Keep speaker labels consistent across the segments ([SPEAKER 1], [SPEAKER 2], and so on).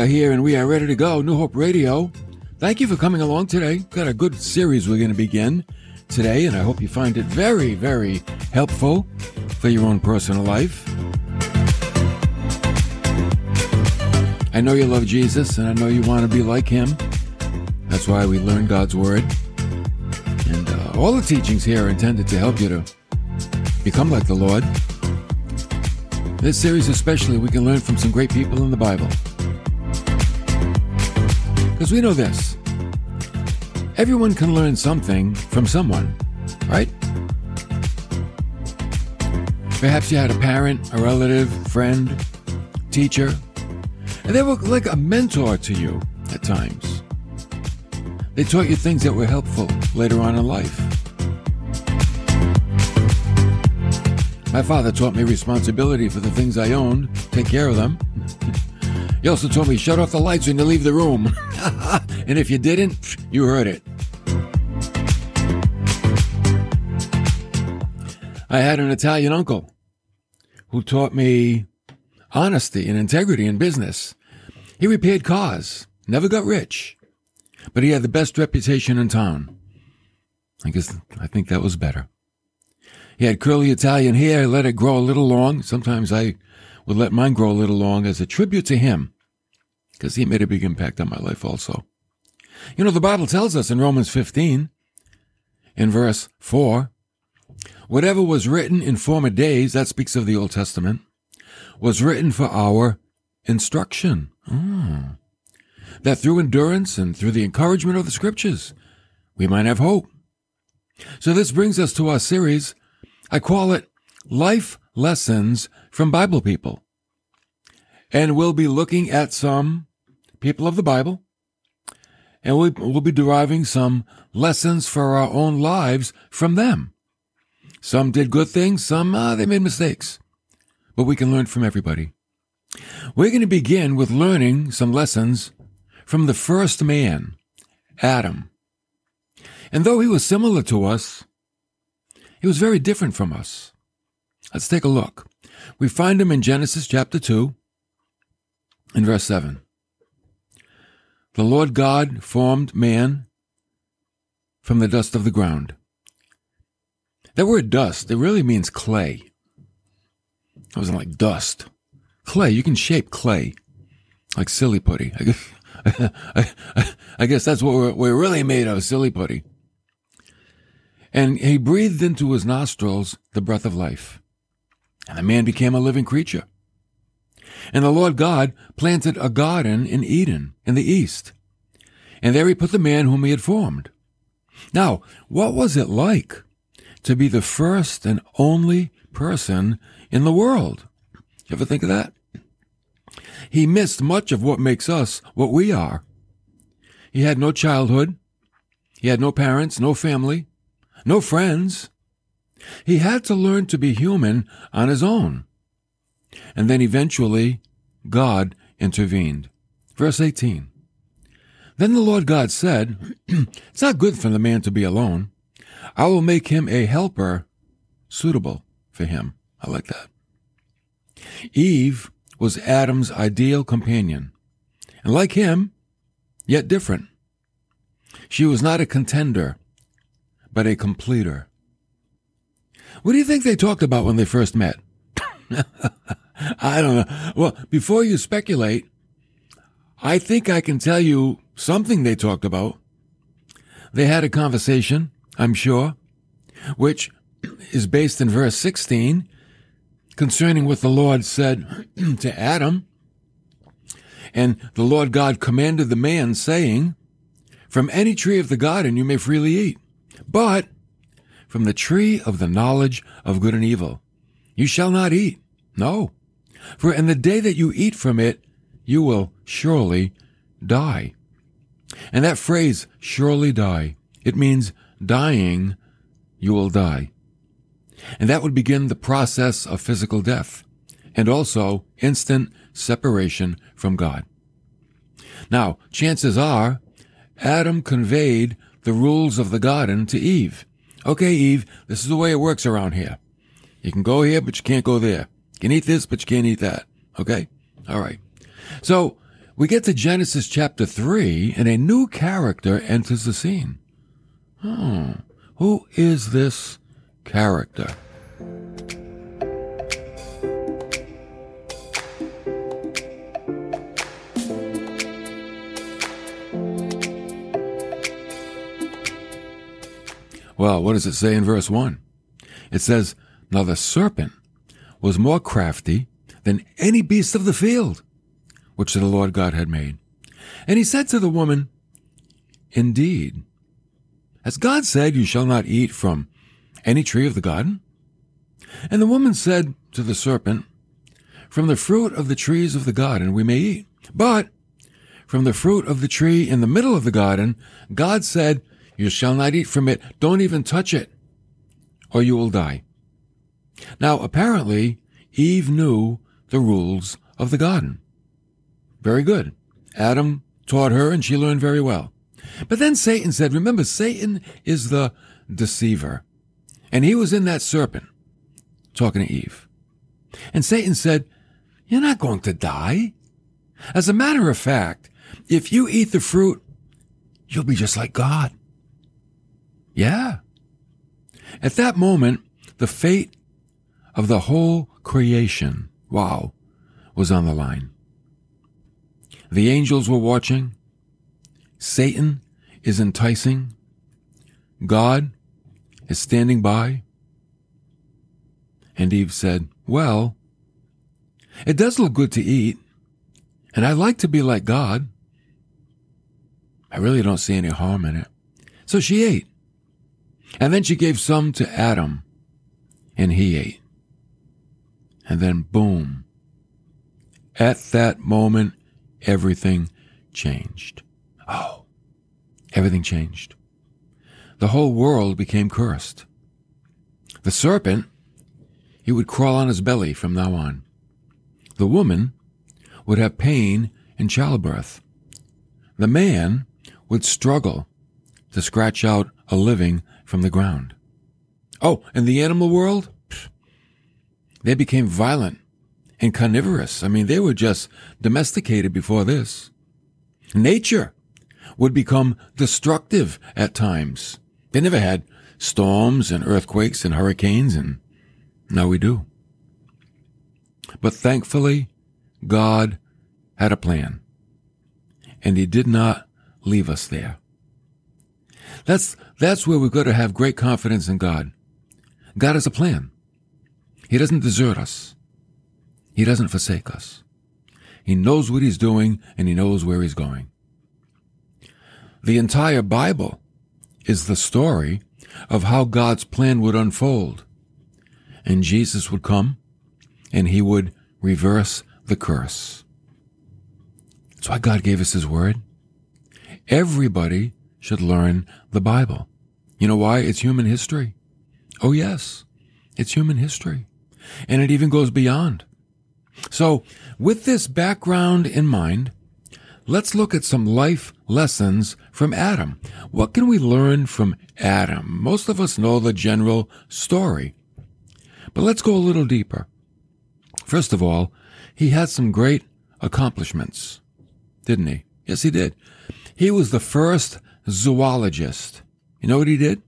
[SPEAKER 1] Are here and we are ready to go. New Hope Radio. Thank you for coming along today. Got a good series we're going to begin today, and I hope you find it very, very helpful for your own personal life. I know you love Jesus, and I know you want to be like him. That's why we learn God's Word. And uh, all the teachings here are intended to help you to become like the Lord. This series, especially, we can learn from some great people in the Bible. Because we know this everyone can learn something from someone, right? Perhaps you had a parent, a relative, friend, teacher, and they were like a mentor to you at times. They taught you things that were helpful later on in life. My father taught me responsibility for the things I owned, take care of them. He also told me shut off the lights when you leave the room. and if you didn't, you heard it. I had an Italian uncle who taught me honesty and integrity in business. He repaired cars, never got rich, but he had the best reputation in town. I guess I think that was better. He had curly Italian hair, let it grow a little long. Sometimes I would let mine grow a little long as a tribute to him, because he made a big impact on my life also. You know, the Bible tells us in Romans 15, in verse 4, whatever was written in former days, that speaks of the Old Testament, was written for our instruction. Mm. That through endurance and through the encouragement of the scriptures, we might have hope. So this brings us to our series. I call it Life Lessons from Bible People. And we'll be looking at some people of the Bible, and we, will be deriving some lessons for our own lives from them. Some did good things, some uh, they made mistakes, but we can learn from everybody. We're going to begin with learning some lessons from the first man, Adam. And though he was similar to us, he was very different from us. Let's take a look. We find him in Genesis chapter 2, in verse 7. The Lord God formed man from the dust of the ground. That word dust, it really means clay. It wasn't like dust. Clay, you can shape clay like silly putty. I guess, I, I, I guess that's what we're, we're really made of, silly putty. And he breathed into his nostrils the breath of life. And the man became a living creature. And the Lord God planted a garden in Eden in the east. And there he put the man whom he had formed. Now, what was it like to be the first and only person in the world? Ever think of that? He missed much of what makes us what we are. He had no childhood. He had no parents, no family, no friends. He had to learn to be human on his own. And then eventually, God intervened. Verse 18. Then the Lord God said, It's not good for the man to be alone. I will make him a helper suitable for him. I like that. Eve was Adam's ideal companion. And like him, yet different. She was not a contender, but a completer. What do you think they talked about when they first met? I don't know. Well, before you speculate, I think I can tell you something they talked about. They had a conversation, I'm sure, which is based in verse 16 concerning what the Lord said to Adam. And the Lord God commanded the man, saying, From any tree of the garden you may freely eat, but from the tree of the knowledge of good and evil you shall not eat. No. For in the day that you eat from it, you will surely die. And that phrase, surely die, it means dying, you will die. And that would begin the process of physical death and also instant separation from God. Now, chances are Adam conveyed the rules of the garden to Eve. Okay, Eve, this is the way it works around here. You can go here, but you can't go there. Can eat this, but you can't eat that. Okay? All right. So we get to Genesis chapter 3 and a new character enters the scene. Hmm. Who is this character? Well, what does it say in verse 1? It says, Now the serpent was more crafty than any beast of the field, which the Lord God had made. And he said to the woman, Indeed, has God said, You shall not eat from any tree of the garden? And the woman said to the serpent, From the fruit of the trees of the garden we may eat. But from the fruit of the tree in the middle of the garden, God said, you shall not eat from it. Don't even touch it, or you will die. Now, apparently, Eve knew the rules of the garden. Very good. Adam taught her, and she learned very well. But then Satan said, remember, Satan is the deceiver. And he was in that serpent, talking to Eve. And Satan said, You're not going to die. As a matter of fact, if you eat the fruit, you'll be just like God. Yeah. At that moment, the fate of the whole creation, wow, was on the line. The angels were watching. Satan is enticing. God is standing by. And Eve said, Well, it does look good to eat, and I like to be like God. I really don't see any harm in it. So she ate. And then she gave some to Adam, and he ate. And then boom. At that moment, everything changed. Oh, everything changed. The whole world became cursed. The serpent, he would crawl on his belly from now on. The woman would have pain in childbirth. The man would struggle to scratch out a living from the ground. Oh, and the animal world? They became violent and carnivorous. I mean, they were just domesticated before this. Nature would become destructive at times. They never had storms and earthquakes and hurricanes, and now we do. But thankfully, God had a plan, and He did not leave us there. That's, that's where we've got to have great confidence in God. God has a plan. He doesn't desert us. He doesn't forsake us. He knows what he's doing and he knows where he's going. The entire Bible is the story of how God's plan would unfold. And Jesus would come and he would reverse the curse. That's why God gave us his word. Everybody should learn the Bible. You know why? It's human history. Oh, yes, it's human history. And it even goes beyond. So, with this background in mind, let's look at some life lessons from Adam. What can we learn from Adam? Most of us know the general story. But let's go a little deeper. First of all, he had some great accomplishments, didn't he? Yes, he did. He was the first zoologist. You know what he did?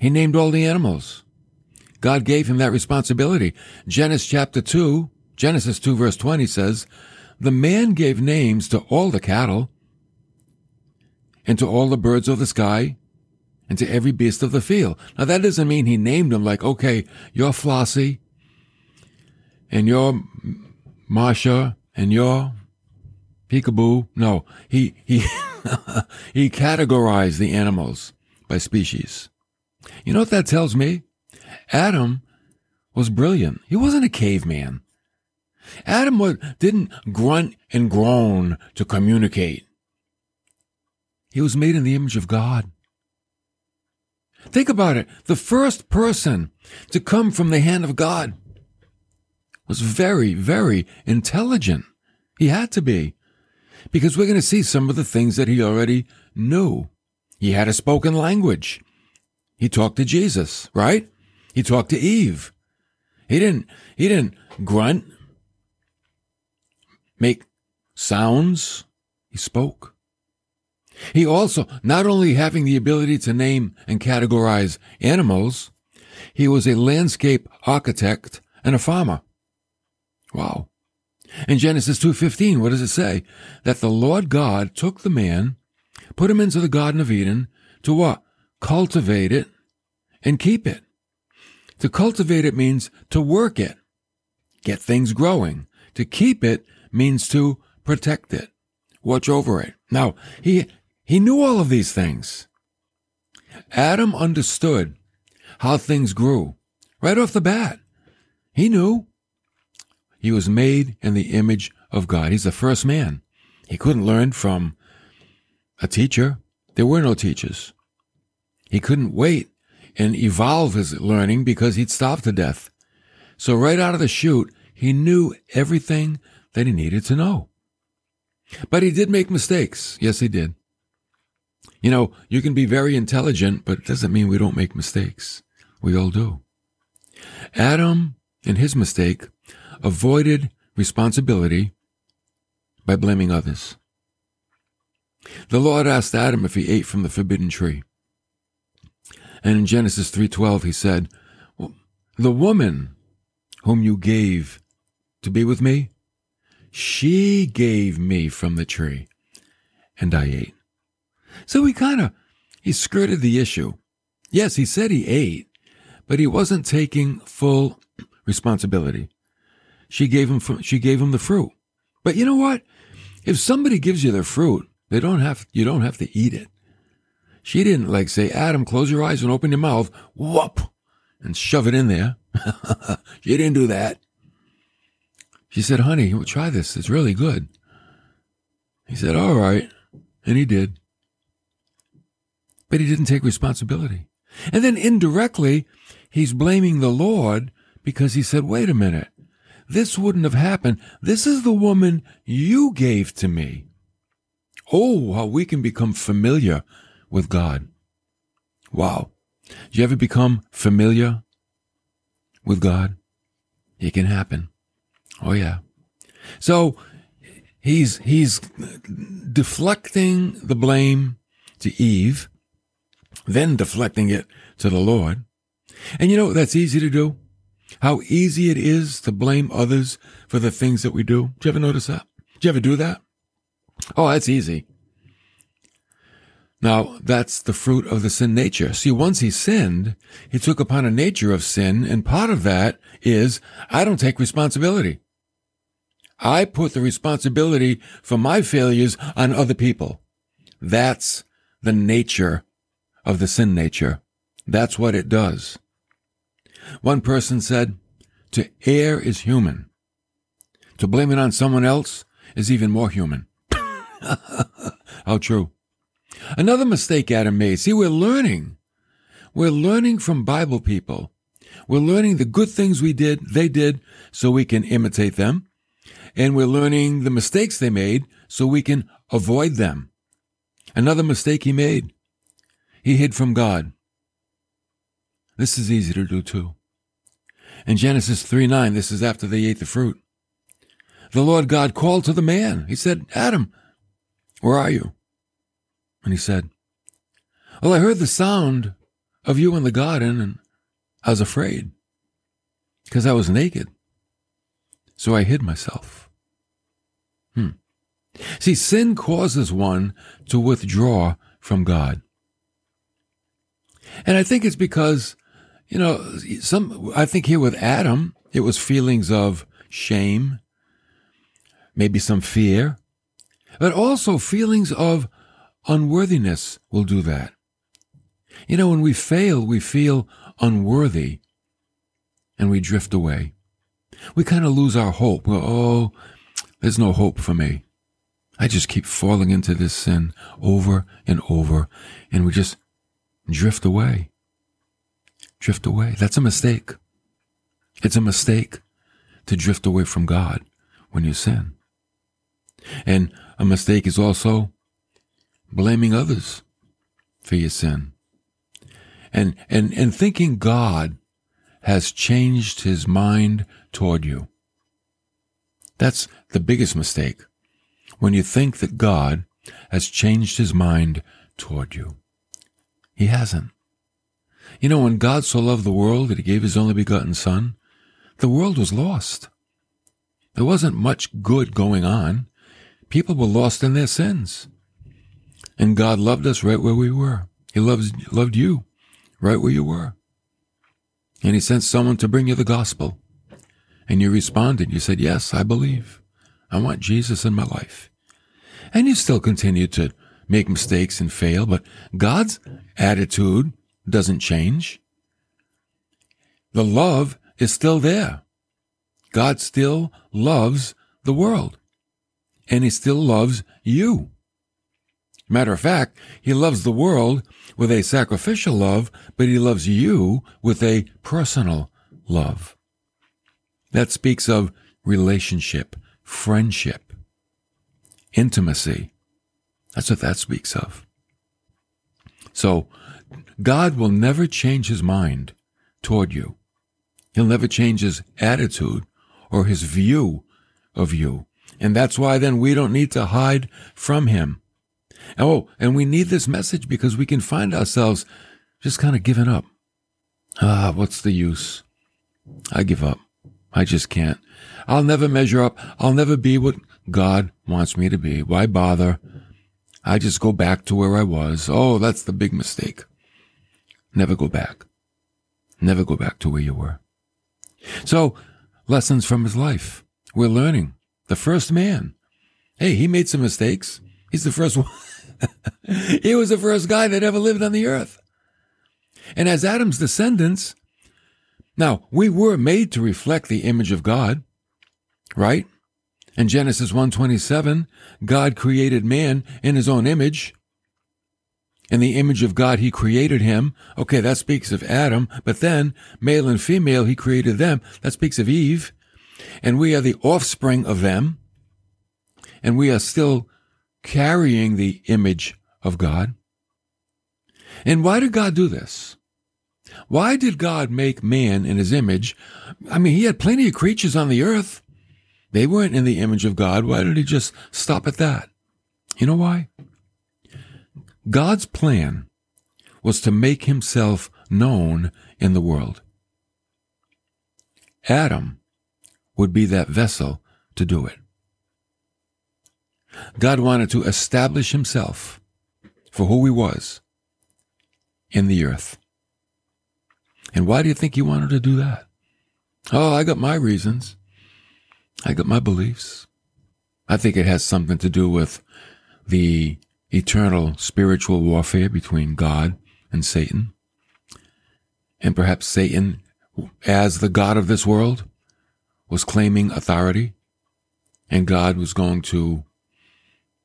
[SPEAKER 1] He named all the animals. God gave him that responsibility. Genesis chapter 2, Genesis 2 verse 20 says, The man gave names to all the cattle, and to all the birds of the sky, and to every beast of the field. Now that doesn't mean he named them like, okay, you're Flossie, and you're Marsha, and you're Peekaboo. No, he, he, he categorized the animals by species. You know what that tells me? Adam was brilliant. He wasn't a caveman. Adam didn't grunt and groan to communicate. He was made in the image of God. Think about it. The first person to come from the hand of God was very, very intelligent. He had to be because we're going to see some of the things that he already knew. He had a spoken language. He talked to Jesus, right? He talked to Eve. He didn't, he didn't grunt, make sounds, he spoke. He also, not only having the ability to name and categorize animals, he was a landscape architect and a farmer. Wow. In Genesis 2:15, what does it say? That the Lord God took the man, put him into the garden of Eden to what? Cultivate it and keep it. To cultivate it means to work it, get things growing. To keep it means to protect it, watch over it. Now, he he knew all of these things. Adam understood how things grew right off the bat. He knew. He was made in the image of God. He's the first man. He couldn't learn from a teacher. There were no teachers. He couldn't wait and evolve his learning because he'd starve to death. So right out of the chute, he knew everything that he needed to know. But he did make mistakes. Yes, he did. You know, you can be very intelligent, but it doesn't mean we don't make mistakes. We all do. Adam, in his mistake, avoided responsibility by blaming others. The Lord asked Adam if he ate from the forbidden tree. And in Genesis 3:12 he said, "The woman whom you gave to be with me, she gave me from the tree, and I ate." So he kind of he skirted the issue. Yes, he said he ate, but he wasn't taking full responsibility. She gave him she gave him the fruit. But you know what? If somebody gives you their fruit, they don't have you don't have to eat it. She didn't like say, Adam, close your eyes and open your mouth, whoop, and shove it in there. she didn't do that. She said, honey, try this. It's really good. He said, all right. And he did. But he didn't take responsibility. And then indirectly, he's blaming the Lord because he said, wait a minute. This wouldn't have happened. This is the woman you gave to me. Oh, how we can become familiar with God. Wow. Do you ever become familiar with God? It can happen. Oh yeah. So he's, he's deflecting the blame to Eve, then deflecting it to the Lord. And you know, that's easy to do. How easy it is to blame others for the things that we do. Do you ever notice that? Do you ever do that? Oh, that's easy. Now, that's the fruit of the sin nature. See, once he sinned, he took upon a nature of sin, and part of that is, I don't take responsibility. I put the responsibility for my failures on other people. That's the nature of the sin nature. That's what it does. One person said, to err is human. To blame it on someone else is even more human. How true. Another mistake Adam made. See, we're learning. We're learning from Bible people. We're learning the good things we did, they did, so we can imitate them. And we're learning the mistakes they made so we can avoid them. Another mistake he made. He hid from God. This is easy to do too. In Genesis 3 9, this is after they ate the fruit. The Lord God called to the man. He said, Adam, where are you? And he said, Well, I heard the sound of you in the garden and I was afraid because I was naked. So I hid myself. Hmm. See, sin causes one to withdraw from God. And I think it's because you know, some, I think here with Adam, it was feelings of shame, maybe some fear, but also feelings of unworthiness will do that. You know, when we fail, we feel unworthy and we drift away. We kind of lose our hope. Well, oh, there's no hope for me. I just keep falling into this sin over and over and we just drift away drift away. That's a mistake. It's a mistake to drift away from God when you sin. And a mistake is also blaming others for your sin. And, and, and thinking God has changed his mind toward you. That's the biggest mistake. when you think that God has changed his mind toward you. He hasn't. You know, when God so loved the world that he gave his only begotten Son, the world was lost. There wasn't much good going on. People were lost in their sins. And God loved us right where we were. He loves, loved you right where you were. And he sent someone to bring you the gospel. And you responded. You said, yes, I believe. I want Jesus in my life. And you still continue to make mistakes and fail, but God's attitude doesn't change. The love is still there. God still loves the world. And he still loves you. Matter of fact, he loves the world with a sacrificial love, but he loves you with a personal love. That speaks of relationship, friendship, intimacy. That's what that speaks of. So, God will never change his mind toward you. He'll never change his attitude or his view of you. And that's why then we don't need to hide from him. Oh, and we need this message because we can find ourselves just kind of giving up. Ah, what's the use? I give up. I just can't. I'll never measure up. I'll never be what God wants me to be. Why bother? I just go back to where I was. Oh, that's the big mistake. Never go back. Never go back to where you were. So, lessons from his life. We're learning. The first man. Hey, he made some mistakes. He's the first one. he was the first guy that ever lived on the earth. And as Adam's descendants, now we were made to reflect the image of God, right? In Genesis 1:27, God created man in his own image. In the image of God, he created him. Okay, that speaks of Adam, but then male and female, he created them. That speaks of Eve. And we are the offspring of them. And we are still carrying the image of God. And why did God do this? Why did God make man in his image? I mean, he had plenty of creatures on the earth. They weren't in the image of God. Why did he just stop at that? You know why? God's plan was to make himself known in the world. Adam would be that vessel to do it. God wanted to establish himself for who he was in the earth. And why do you think he wanted to do that? Oh, I got my reasons. I got my beliefs. I think it has something to do with the eternal spiritual warfare between God and Satan. And perhaps Satan, as the God of this world, was claiming authority, and God was going to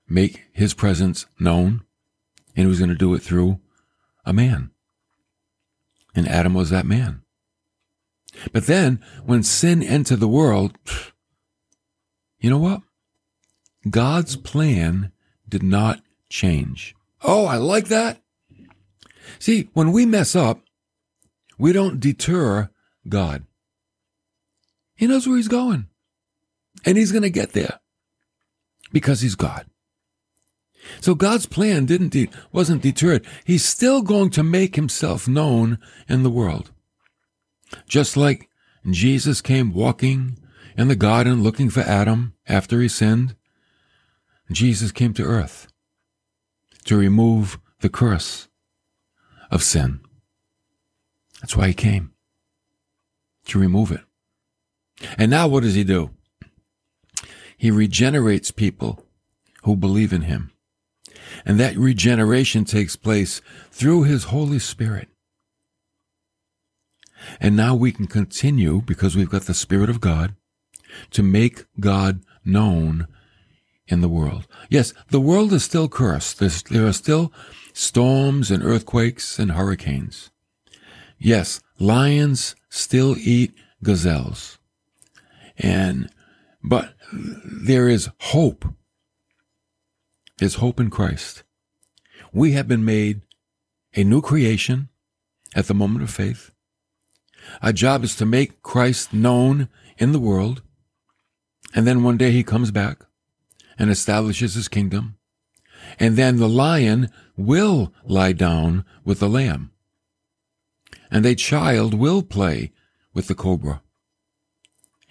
[SPEAKER 1] make his presence known, and he was going to do it through a man. And Adam was that man. But then, when sin entered the world, you know what? God's plan did not change. Oh, I like that. See, when we mess up, we don't deter God. He knows where he's going. And he's going to get there because he's God. So God's plan didn't de- wasn't deterred. He's still going to make himself known in the world. Just like Jesus came walking in the garden looking for Adam after he sinned, Jesus came to earth to remove the curse of sin. That's why he came, to remove it. And now what does he do? He regenerates people who believe in him. And that regeneration takes place through his Holy Spirit. And now we can continue, because we've got the Spirit of God, to make God known in the world. Yes, the world is still cursed. There's, there are still storms and earthquakes and hurricanes. Yes, lions still eat gazelles. And, but there is hope. There's hope in Christ. We have been made a new creation at the moment of faith. Our job is to make Christ known in the world. And then one day he comes back and establishes his kingdom. And then the lion will lie down with the lamb. And a child will play with the cobra.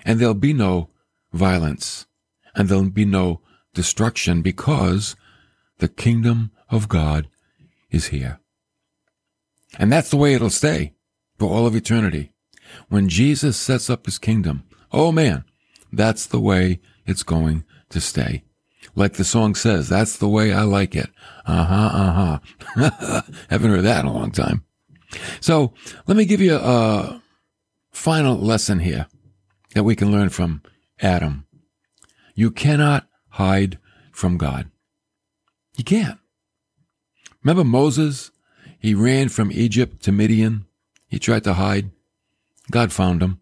[SPEAKER 1] And there'll be no violence and there'll be no destruction because the kingdom of God is here. And that's the way it'll stay for all of eternity. When Jesus sets up his kingdom, oh man, that's the way it's going to stay. Like the song says, that's the way I like it. Uh huh, uh huh. Haven't heard that in a long time. So let me give you a final lesson here that we can learn from Adam. You cannot hide from God. You can't. Remember Moses? He ran from Egypt to Midian. He tried to hide. God found him,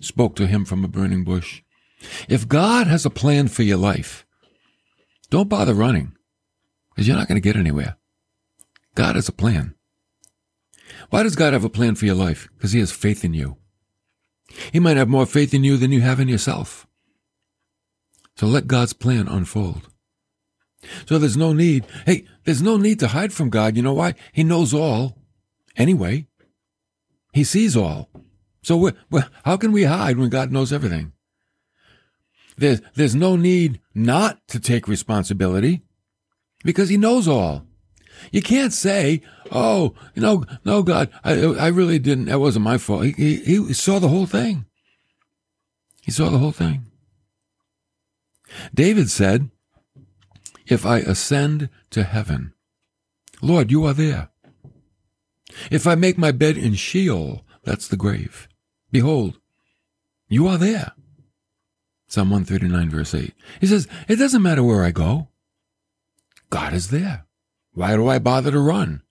[SPEAKER 1] spoke to him from a burning bush. If God has a plan for your life, don't bother running because you're not going to get anywhere. God has a plan. Why does God have a plan for your life? Because he has faith in you. He might have more faith in you than you have in yourself. So let God's plan unfold. So there's no need, hey, there's no need to hide from God. You know why? He knows all anyway. He sees all. So we're, we're, how can we hide when God knows everything? There's, there's no need not to take responsibility because he knows all. You can't say, "Oh, know, no, God, I, I really didn't. That wasn't my fault." He, he, he saw the whole thing. He saw the whole thing. David said, "If I ascend to heaven, Lord, you are there. If I make my bed in Sheol, that's the grave. Behold, you are there." Psalm 139, verse 8. He says, It doesn't matter where I go. God is there. Why do I bother to run?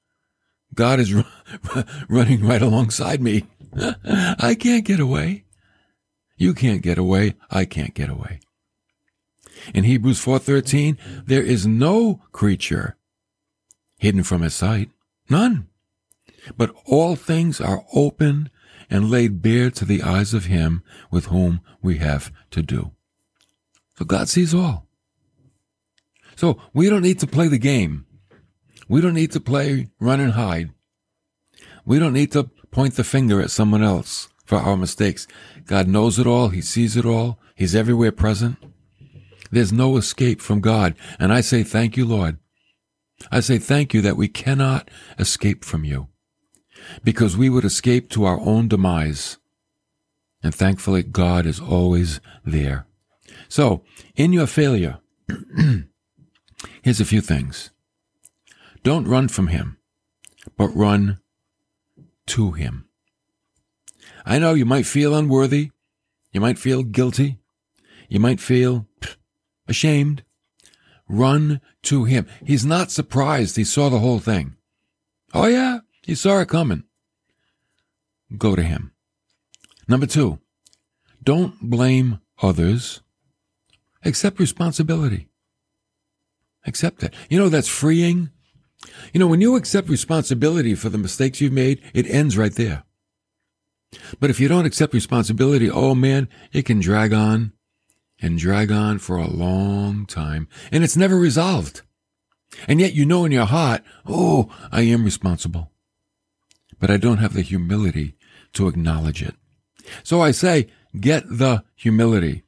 [SPEAKER 1] God is running right alongside me. I can't get away. You can't get away. I can't get away. In Hebrews 4:13, there is no creature hidden from his sight, none. But all things are open and laid bare to the eyes of him with whom we have to do. So God sees all. So we don't need to play the game. We don't need to play run and hide. We don't need to point the finger at someone else for our mistakes. God knows it all. He sees it all. He's everywhere present. There's no escape from God. And I say, thank you, Lord. I say, thank you that we cannot escape from you because we would escape to our own demise. And thankfully, God is always there. So, in your failure, here's a few things. Don't run from Him, but run to Him. I know you might feel unworthy. You might feel guilty. You might feel ashamed. Run to Him. He's not surprised. He saw the whole thing. Oh, yeah. He saw it coming. Go to him. Number two, don't blame others. Accept responsibility. Accept it. You know, that's freeing. You know, when you accept responsibility for the mistakes you've made, it ends right there. But if you don't accept responsibility, oh man, it can drag on and drag on for a long time and it's never resolved. And yet you know in your heart, oh, I am responsible but I don't have the humility to acknowledge it. So I say, get the humility.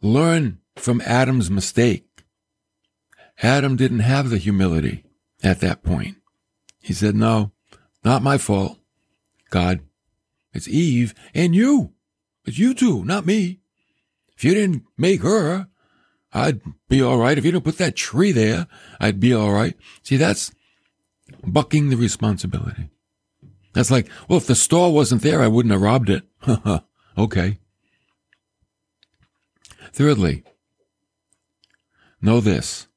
[SPEAKER 1] Learn from Adam's mistake. Adam didn't have the humility at that point. He said, no, not my fault. God, it's Eve and you. It's you two, not me. If you didn't make her, I'd be all right. If you didn't put that tree there, I'd be all right. See, that's bucking the responsibility. That's like, well, if the store wasn't there, I wouldn't have robbed it. okay. Thirdly, know this.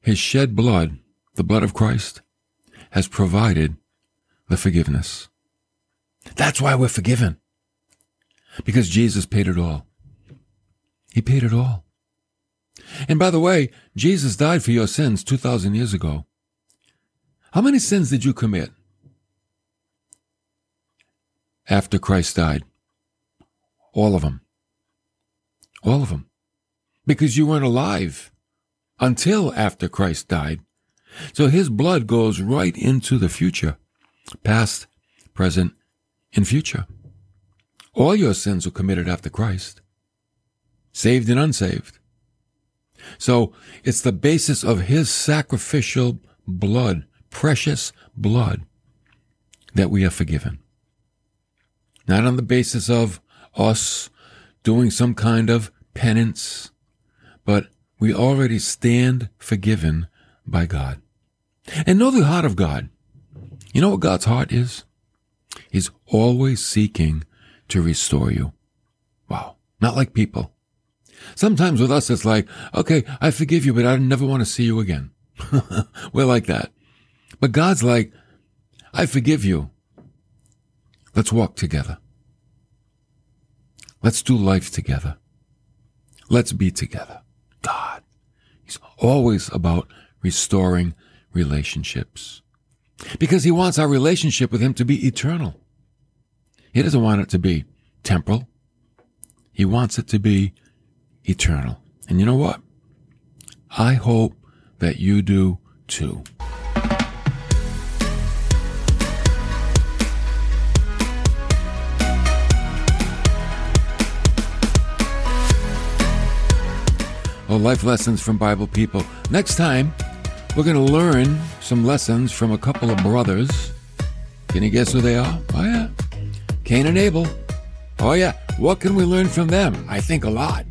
[SPEAKER 1] His shed blood, the blood of Christ, has provided the forgiveness. That's why we're forgiven. Because Jesus paid it all. He paid it all. And by the way, Jesus died for your sins 2,000 years ago. How many sins did you commit after Christ died? All of them. All of them. Because you weren't alive until after Christ died. So his blood goes right into the future, past, present, and future. All your sins were committed after Christ, saved and unsaved. So it's the basis of his sacrificial blood, precious blood, that we are forgiven. Not on the basis of us doing some kind of penance, but we already stand forgiven by God. And know the heart of God. You know what God's heart is? He's always seeking to restore you. Wow. Not like people. Sometimes with us, it's like, okay, I forgive you, but I never want to see you again. We're like that. But God's like, I forgive you. Let's walk together. Let's do life together. Let's be together. God. He's always about restoring relationships because he wants our relationship with him to be eternal. He doesn't want it to be temporal. He wants it to be eternal. And you know what? I hope that you do too. Well, life lessons from Bible people. Next time, we're going to learn some lessons from a couple of brothers. Can you guess who they are? Oh, yeah. Cain and Abel. Oh, yeah. What can we learn from them? I think a lot.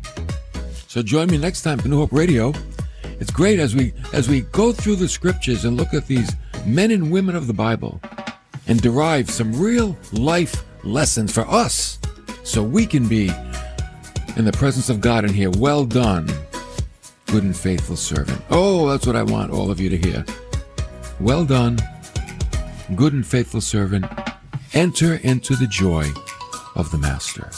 [SPEAKER 1] So join me next time for New Hope Radio. It's great as we as we go through the scriptures and look at these men and women of the Bible and derive some real life lessons for us so we can be in the presence of God in here. Well done, good and faithful servant. Oh, that's what I want all of you to hear. Well done, good and faithful servant. Enter into the joy of the Master.